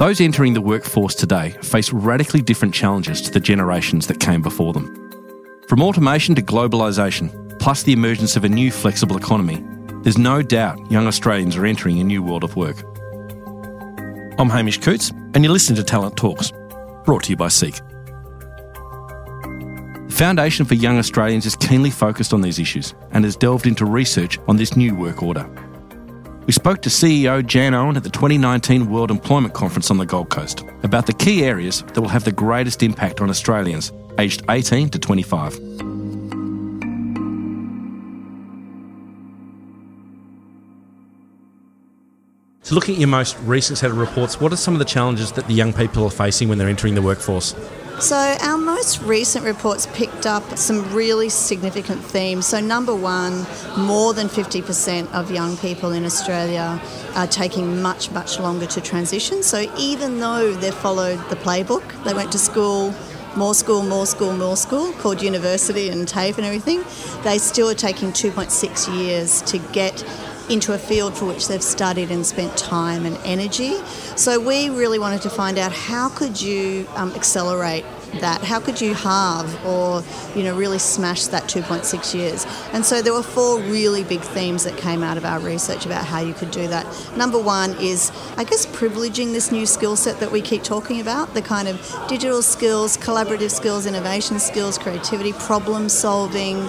Those entering the workforce today face radically different challenges to the generations that came before them. From automation to globalisation, plus the emergence of a new flexible economy, there's no doubt young Australians are entering a new world of work. I'm Hamish Coots, and you're listening to Talent Talks, brought to you by Seek. The Foundation for Young Australians is keenly focused on these issues and has delved into research on this new work order. We spoke to CEO Jan Owen at the 2019 World Employment Conference on the Gold Coast about the key areas that will have the greatest impact on Australians aged 18 to 25. So, looking at your most recent set of reports, what are some of the challenges that the young people are facing when they're entering the workforce? So, our most recent reports picked up some really significant themes. So, number one, more than 50% of young people in Australia are taking much, much longer to transition. So, even though they've followed the playbook, they went to school, more school, more school, more school, called university and TAFE and everything, they still are taking 2.6 years to get into a field for which they've studied and spent time and energy. So we really wanted to find out how could you um, accelerate that? How could you halve or you know really smash that 2.6 years? And so there were four really big themes that came out of our research about how you could do that. Number one is I guess privileging this new skill set that we keep talking about, the kind of digital skills, collaborative skills, innovation skills, creativity, problem solving.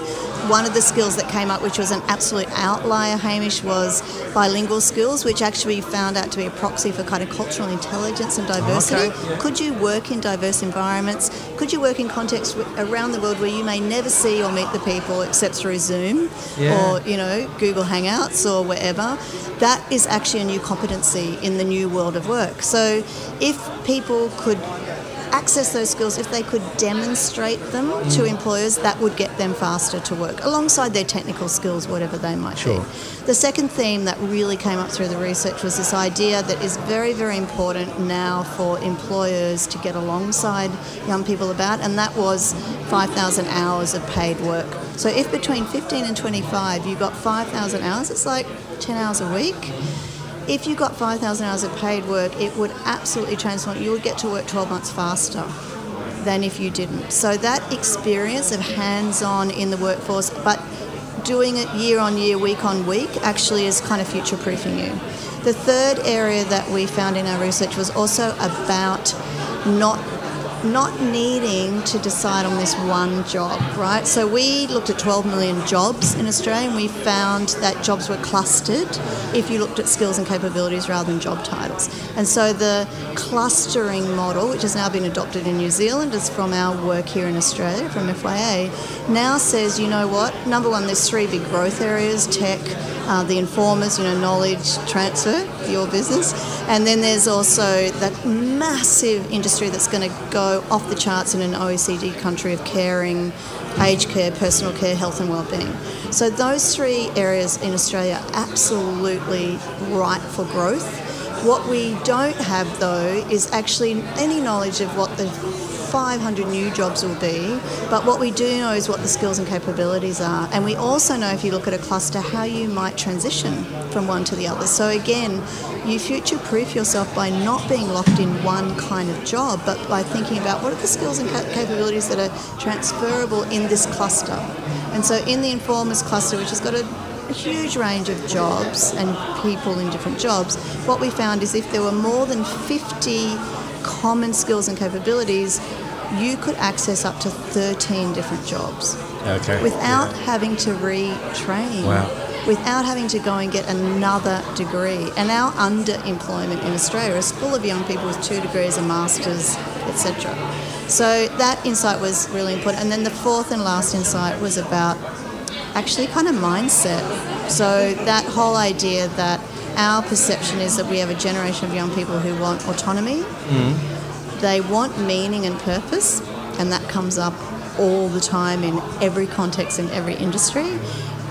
One of the skills that came up, which was an absolute outlier, Hamish, was bilingual skills, which actually found out to be a proxy for kind of cultural intelligence and diversity. Okay, yeah. Could you work in diverse environments? Could you work in contexts around the world where you may never see or meet the people except through Zoom Yeah. or you know Google Hangouts or wherever? That is actually a new competency in the new world of work. So if people could access those skills, if they could demonstrate them Mm. to employers, that would get them faster to work alongside their technical skills, whatever they might Sure. be. The second theme that really came up through the research was this idea that is very, very important now for employers to get alongside young people about, and that was 5,000 hours of paid work. So if between 15 and 25 you've got 5,000 hours, it's like 10 hours a week. If you got 5,000 hours of paid work, it would absolutely transform. You would get to work 12 months faster than if you didn't. So that experience of hands-on in the workforce, but doing it year on year, week on week, actually is kind of future-proofing you. The third area that we found in our research was also about not not needing to decide on this one job, right? So we looked at 12 million jobs in Australia and we found that jobs were clustered if you looked at skills and capabilities rather than job titles. And so the clustering model, which has now been adopted in New Zealand, is from our work here in Australia, from FYA, now says, you know what, number one, there's three big growth areas tech, uh, the informers, you know, knowledge transfer, your business. And then there's also that massive industry that's going to go off the charts in an OECD country of caring, aged care, personal care, health and well-being. So those three areas in Australia are absolutely ripe for growth. What we don't have though is actually any knowledge of what the 500 new jobs will be, but what we do know is what the skills and capabilities are. And we also know, if you look at a cluster, how you might transition from one to the other. So again, you future proof yourself by not being locked in one kind of job, but by thinking about what are the skills and capabilities that are transferable in this cluster. And so in the Informers cluster, which has got a a huge range of jobs and people in different jobs, what we found is if there were more than 50 common skills and capabilities, you could access up to 13 different jobs Okay. without having to retrain. Wow. Without having to go and get another degree. And our underemployment in Australia is full of young people with two degrees, a master's, etc. So that insight was really important. And then the fourth and last insight was about actually kind of mindset. So that whole idea that our perception is that we have a generation of young people who want autonomy, mm-hmm. They want meaning and purpose, and that comes up all the time in every context in every industry.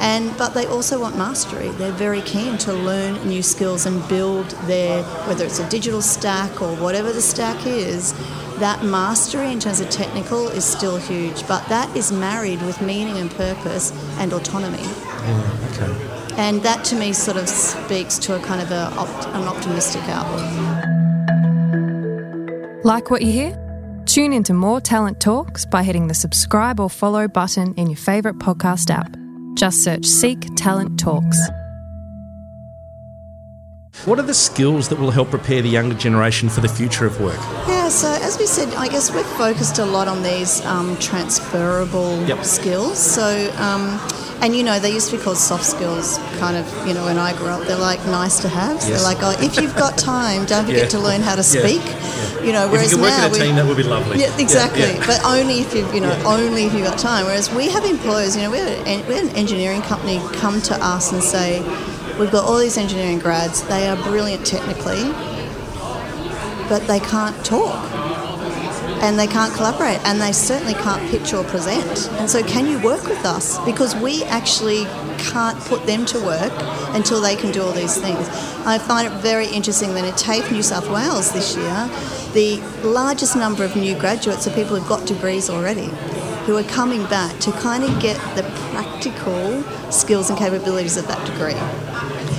And but they also want mastery. They're very keen to learn new skills and build their whether it's a digital stack or whatever the stack is. That mastery in terms of technical is still huge, but that is married with meaning and purpose and autonomy. Mm, okay. And that to me sort of speaks to a kind of a, an optimistic outlook. Like what you hear? Tune into more Talent Talks by hitting the subscribe or follow button in your favourite podcast app. Just search Seek Talent Talks. What are the skills that will help prepare the younger generation for the future of work? Yeah, so as we said, I guess we've focused a lot on these um, transferable Yep. skills. So, um, and you know, they used to be called soft skills, kind of, you know, when I grew up, they're like nice to have. Yes. They're like, oh, if you've got time, don't forget Yeah. to learn how to Yeah. speak. You know, whereas If you could work now in a team, that would be lovely. Yeah, exactly. Yeah, yeah. But only if you've, you know, only if you've got time. Whereas we have employers, you know, we had, an, we had an engineering company come to us and say, we've got all these engineering grads, they are brilliant technically, but they can't talk. And they can't collaborate, and they certainly can't pitch or present. And so, can you work with us? Because we actually can't put them to work until they can do all these things. I find it very interesting that in TAFE New South Wales this year, the largest number of new graduates are people who've got degrees already, who are coming back to kind of get the practical skills and capabilities of that degree.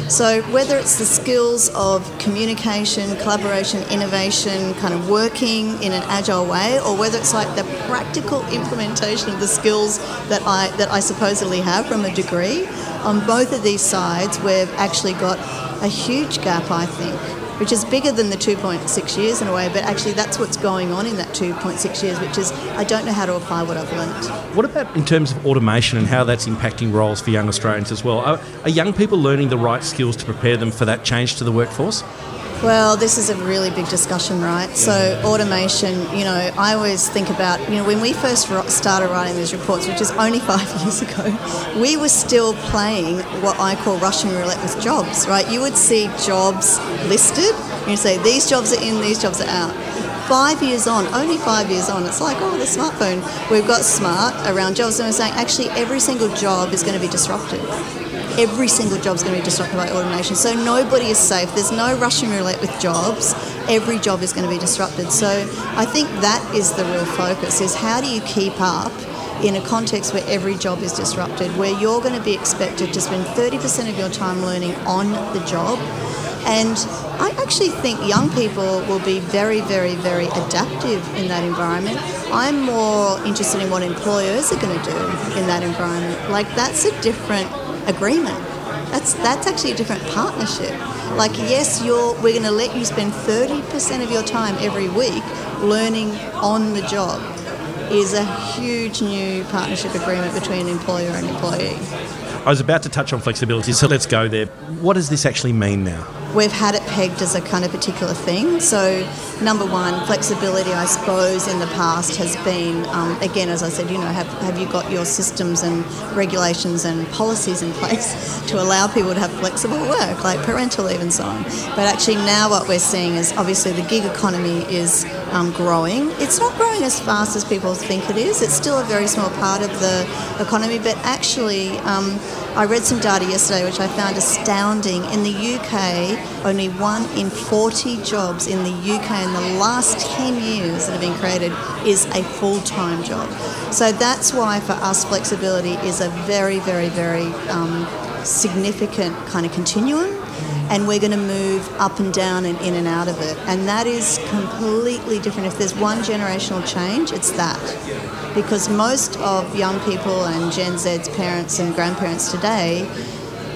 So whether it's the skills of communication, collaboration, innovation, kind of working in an agile way, or whether it's like the practical implementation of the skills that I that I supposedly have from a degree, on both of these sides, we've actually got a huge gap, I think, which is bigger than the 2.6 years in a way, but actually that's what's going on in that 2.6 years, which is I don't know how to apply what I've learnt. What about in terms of automation and how that's impacting roles for young Australians as well? Are, are young people learning the right skills to prepare them for that change to the workforce? Well, this is a really big discussion, right? So, automation, you know, I always think about, you know, when we first ro- started writing these reports, which is only five years ago, we were still playing what I call Russian roulette with jobs, right? You would see jobs listed, and you'd say, these jobs are in, these jobs are out. Five years on, only five years on, it's like, oh, the smartphone. We've got smart around jobs, and we're saying actually every single job is going to be disrupted every single job is going to be disrupted by automation. So nobody is safe. There's no Russian roulette with jobs. Every job is going to be disrupted. So I think that is the real focus: is how do you keep up in a context where every job is disrupted, where you're going to be expected to spend 30% of your time learning on the job. And I actually think young people will be very, very, very adaptive in that environment. I'm more interested in what employers are going to do in that environment. Like, that's a different agreement. That's that's actually a different partnership. Like yes, you're we're going to let you spend 30% of your time every week learning on the job. Is a huge new partnership agreement between employer and employee. I was about to touch on flexibility, so let's go there. What does this actually mean now? We've had it pegged as a kind of particular thing. So, number one, flexibility, I suppose, in the past has been, um, again, as I said, you know, have, have you got your systems and regulations and policies in place to allow people to have flexible work, like parental leave and so on. But actually, now what we're seeing is obviously the gig economy is um, growing. It's not growing as fast as people think it is. It's still a very small part of the economy, but actually, um, I read some data yesterday which I found astounding. In the UK, only one in 40 jobs in the UK in the last 10 years that have been created is a full time job. So that's why for us, flexibility is a very, very, very um, significant kind of continuum. And we're going to move up and down and in and out of it. And that is completely different. If there's one generational change, it's that because most of young people and Gen Z's parents and grandparents today,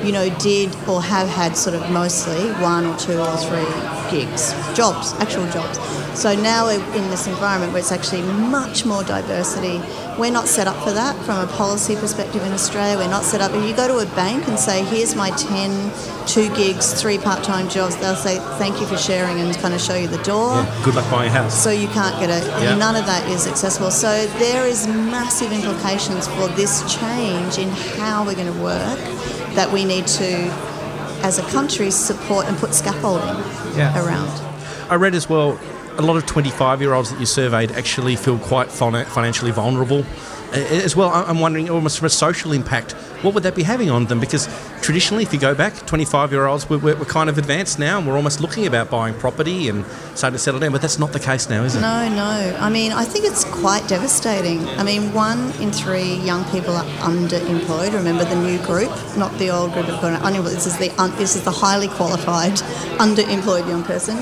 you know, did or have had sort of mostly one or two or three gigs, jobs, actual jobs. So now we're in this environment where it's actually much more diversity. We're not set up for that from a policy perspective in Australia. We're not set up. If you go to a bank and say, here's my 10, two gigs, three part time jobs, they'll say, thank you for sharing and kind of show you the door Yeah, good luck buying a house. so you can't get it. Yeah. None of that is accessible. So there is massive implications for this change in how we're going to work that we need to, as a country, support and put scaffolding Yeah. around. I read as well a lot of 25 year olds that you surveyed actually feel quite fin- financially vulnerable as well. I'm wondering, almost from a social impact, what would that be having on them? Because traditionally, if you go back, 25 year olds, we're, we're we're kind of advanced now and we're almost looking about buying property and starting to settle down, but that's not the case now, is it? No, no. I mean, I think it's quite devastating. I mean, one in three young people are underemployed. Remember the new group, not the old group of unemployed. This is the un- this is the highly qualified, underemployed young person.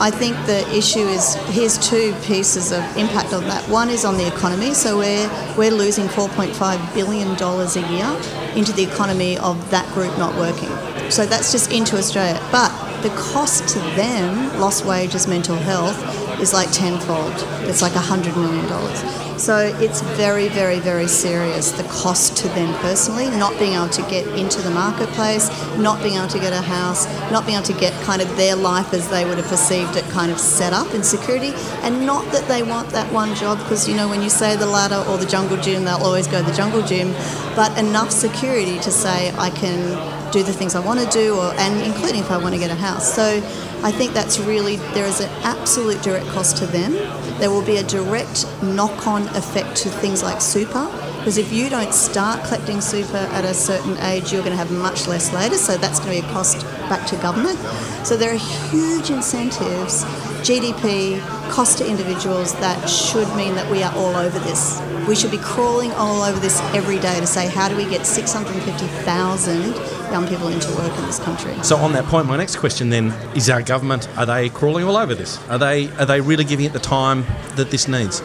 I think the issue is here's two pieces of impact on that. One is on the economy, so we're we're losing 4.5 billion dollars a year into the economy of that group not working. So that's just into Australia. But the cost to them, lost wages, mental health, is like tenfold. It's like $100 million. So it's very, very, very serious the cost to them personally, not being able to get into the marketplace, not being able to get a house, not being able to get kind of their life as they would have perceived it kind of set up in security. And not that they want that one job, because you know, when you say the ladder or the jungle gym, they'll always go the jungle gym, but enough security to say, I can do the things I want to do, or, and including if I want to get a house. So I think that's really, there is an absolute direct cost to them. There will be a direct knock on effect to things like super. Because if you don't start collecting super at a certain age, you're going to have much less later. So that's going to be a cost back to government. So there are huge incentives, GDP, cost to individuals that should mean that we are all over this. We should be crawling all over this every day to say, how do we get 650,000 young people into work in this country? So on that point, my next question then is: Our government are they crawling all over this? Are they are they really giving it the time that this needs?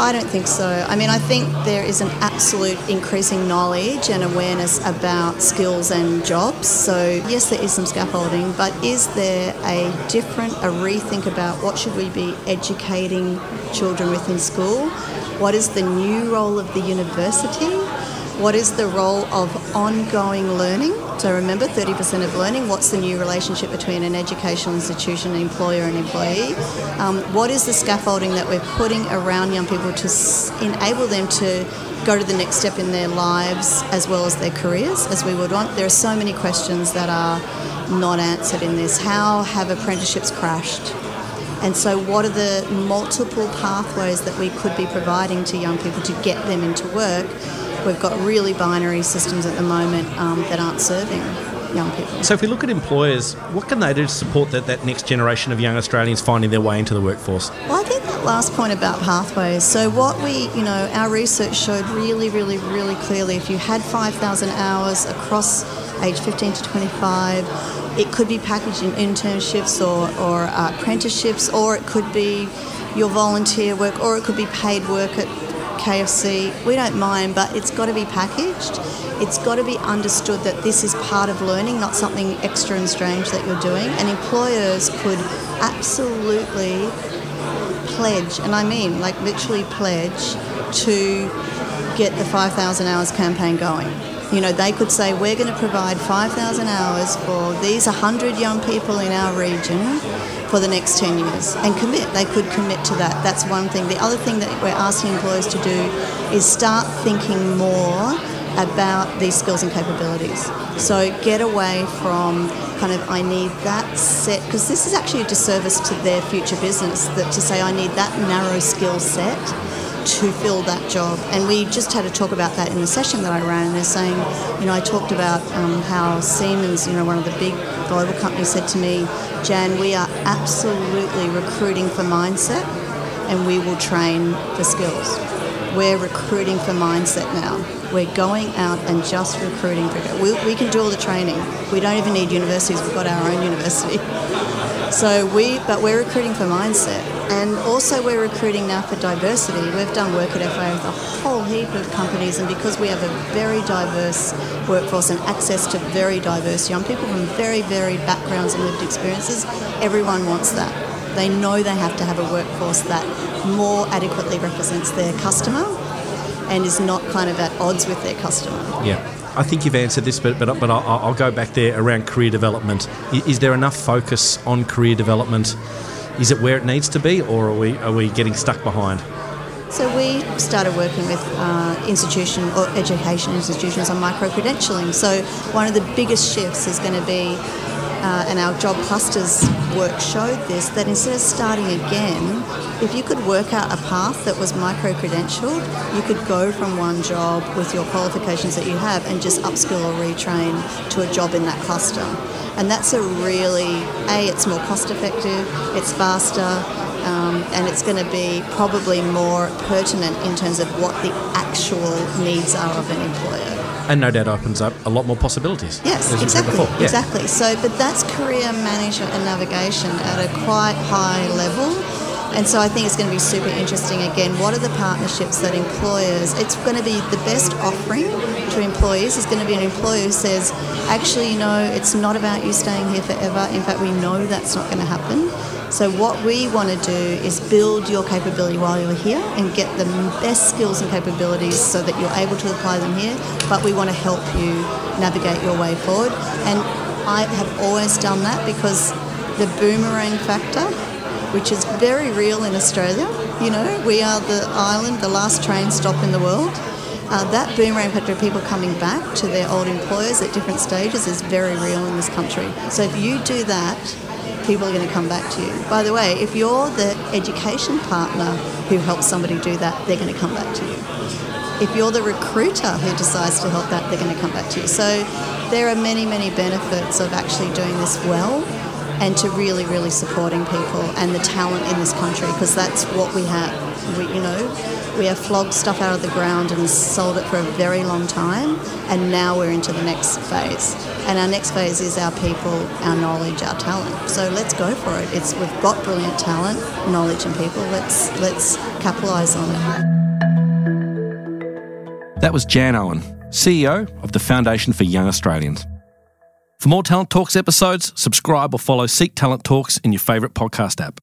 I don't think so. I mean, I think there is an absolute increasing knowledge and awareness about skills and jobs. So, yes, there is some scaffolding, but is there a different, a rethink about what should we be educating children with in school? What is the new role of the university? What is the role of ongoing learning? So remember, 30% of learning. What's the new relationship between an educational institution, an employer, and employee? Um, what is the scaffolding that we're putting around young people to s- enable them to go to the next step in their lives as well as their careers, as we would want? There are so many questions that are not answered in this. How have apprenticeships crashed? And so, what are the multiple pathways that we could be providing to young people to get them into work? We've got really binary systems at the moment um, that aren't serving young people. So if we look at employers, what can they do to support that, that next generation of young Australians finding their way into the workforce? Well, I think that last point about pathways. So, what we, you know, our research showed really, really, really clearly if you had 5,000 hours across age 15 to 25, it could be packaged in internships or, or uh, apprenticeships, or it could be your volunteer work, or it could be paid work at KFC. We don't mind, but it's got to be packaged. It's got to be understood that this is part of learning, not something extra and strange that you're doing. And employers could absolutely pledge, and I mean like literally pledge, to get the 5,000 hours campaign going. You know, they could say, we're going to provide 5,000 hours for these 100 young people in our region for the next 10 years and commit. They could commit to that. That's one thing. The other thing that we're asking employers to do is start thinking more about these skills and capabilities. So get away from kind of I need that set because this is actually a disservice to their future business that to say I need that narrow skill set to fill that job. And we just had a talk about that in the session that I ran. And they're saying, you know, I talked about um, how Siemens, you know, one of the big global companies, said to me, Jan, we are absolutely recruiting for mindset and we will train for skills. We're recruiting for mindset now. We're going out and just recruiting for it. We, we can do all the training. We don't even need universities. We've got our own university. So we, but we're recruiting for mindset, and also we're recruiting now for diversity. We've done work at FA with a whole heap of companies, and because we have a very diverse workforce and access to very diverse young people from very varied backgrounds and lived experiences, everyone wants that. They know they have to have a workforce that more adequately represents their customer and is not kind of at odds with their customer. Yeah. I think you've answered this, but but, but I'll, I'll go back there around career development. Is there enough focus on career development? Is it where it needs to be, or are we are we getting stuck behind? So we started working with uh, institution or education institutions on micro credentialing. So one of the biggest shifts is going to be, uh, and our job clusters work showed this, that instead of starting again, if you could work out a path that was micro credentialed, you could go from one job with your qualifications that you have and just upskill or retrain to a job in that cluster. And that's a really, A, it's more cost effective, it's faster, um, and it's going to be probably more pertinent in terms of what the actual needs are of an employer. And no doubt opens up a lot more possibilities. Yes, as you said exactly. Yeah. Exactly. So, but that's career management and navigation at a quite high level. And so I think it's going to be super interesting. Again, what are the partnerships that employers, it's going to be the best offering to employees is going to be an employer who says, actually, you know, it's not about you staying here forever. In fact, we know that's not going to happen. So what we want to do is build your capability while you're here and get the best skills and capabilities so that you're able to apply them here. But we want to help you navigate your way forward. And I have always done that because the boomerang factor which is very real in Australia. You know, we are the island, the last train stop in the world. Uh, that boomerang factor of people coming back to their old employers at different stages is very real in this country. So if you do that, people are going to come back to you. By the way, if you're the education partner who helps somebody do that, they're going to come back to you. If you're the recruiter who decides to help that, they're going to come back to you. So there are many, many benefits of actually doing this well and to really, really supporting people and the talent in this country because that's what we have. We, you know, we have flogged stuff out of the ground and sold it for a very long time, and now we're into the next phase. And our next phase is our people, our knowledge, our talent. So let's go for it. It's we've got brilliant talent, knowledge, and people. Let's let's capitalise on it. That was Jan Owen, CEO of the Foundation for Young Australians. For more Talent Talks episodes, subscribe or follow Seek Talent Talks in your favourite podcast app.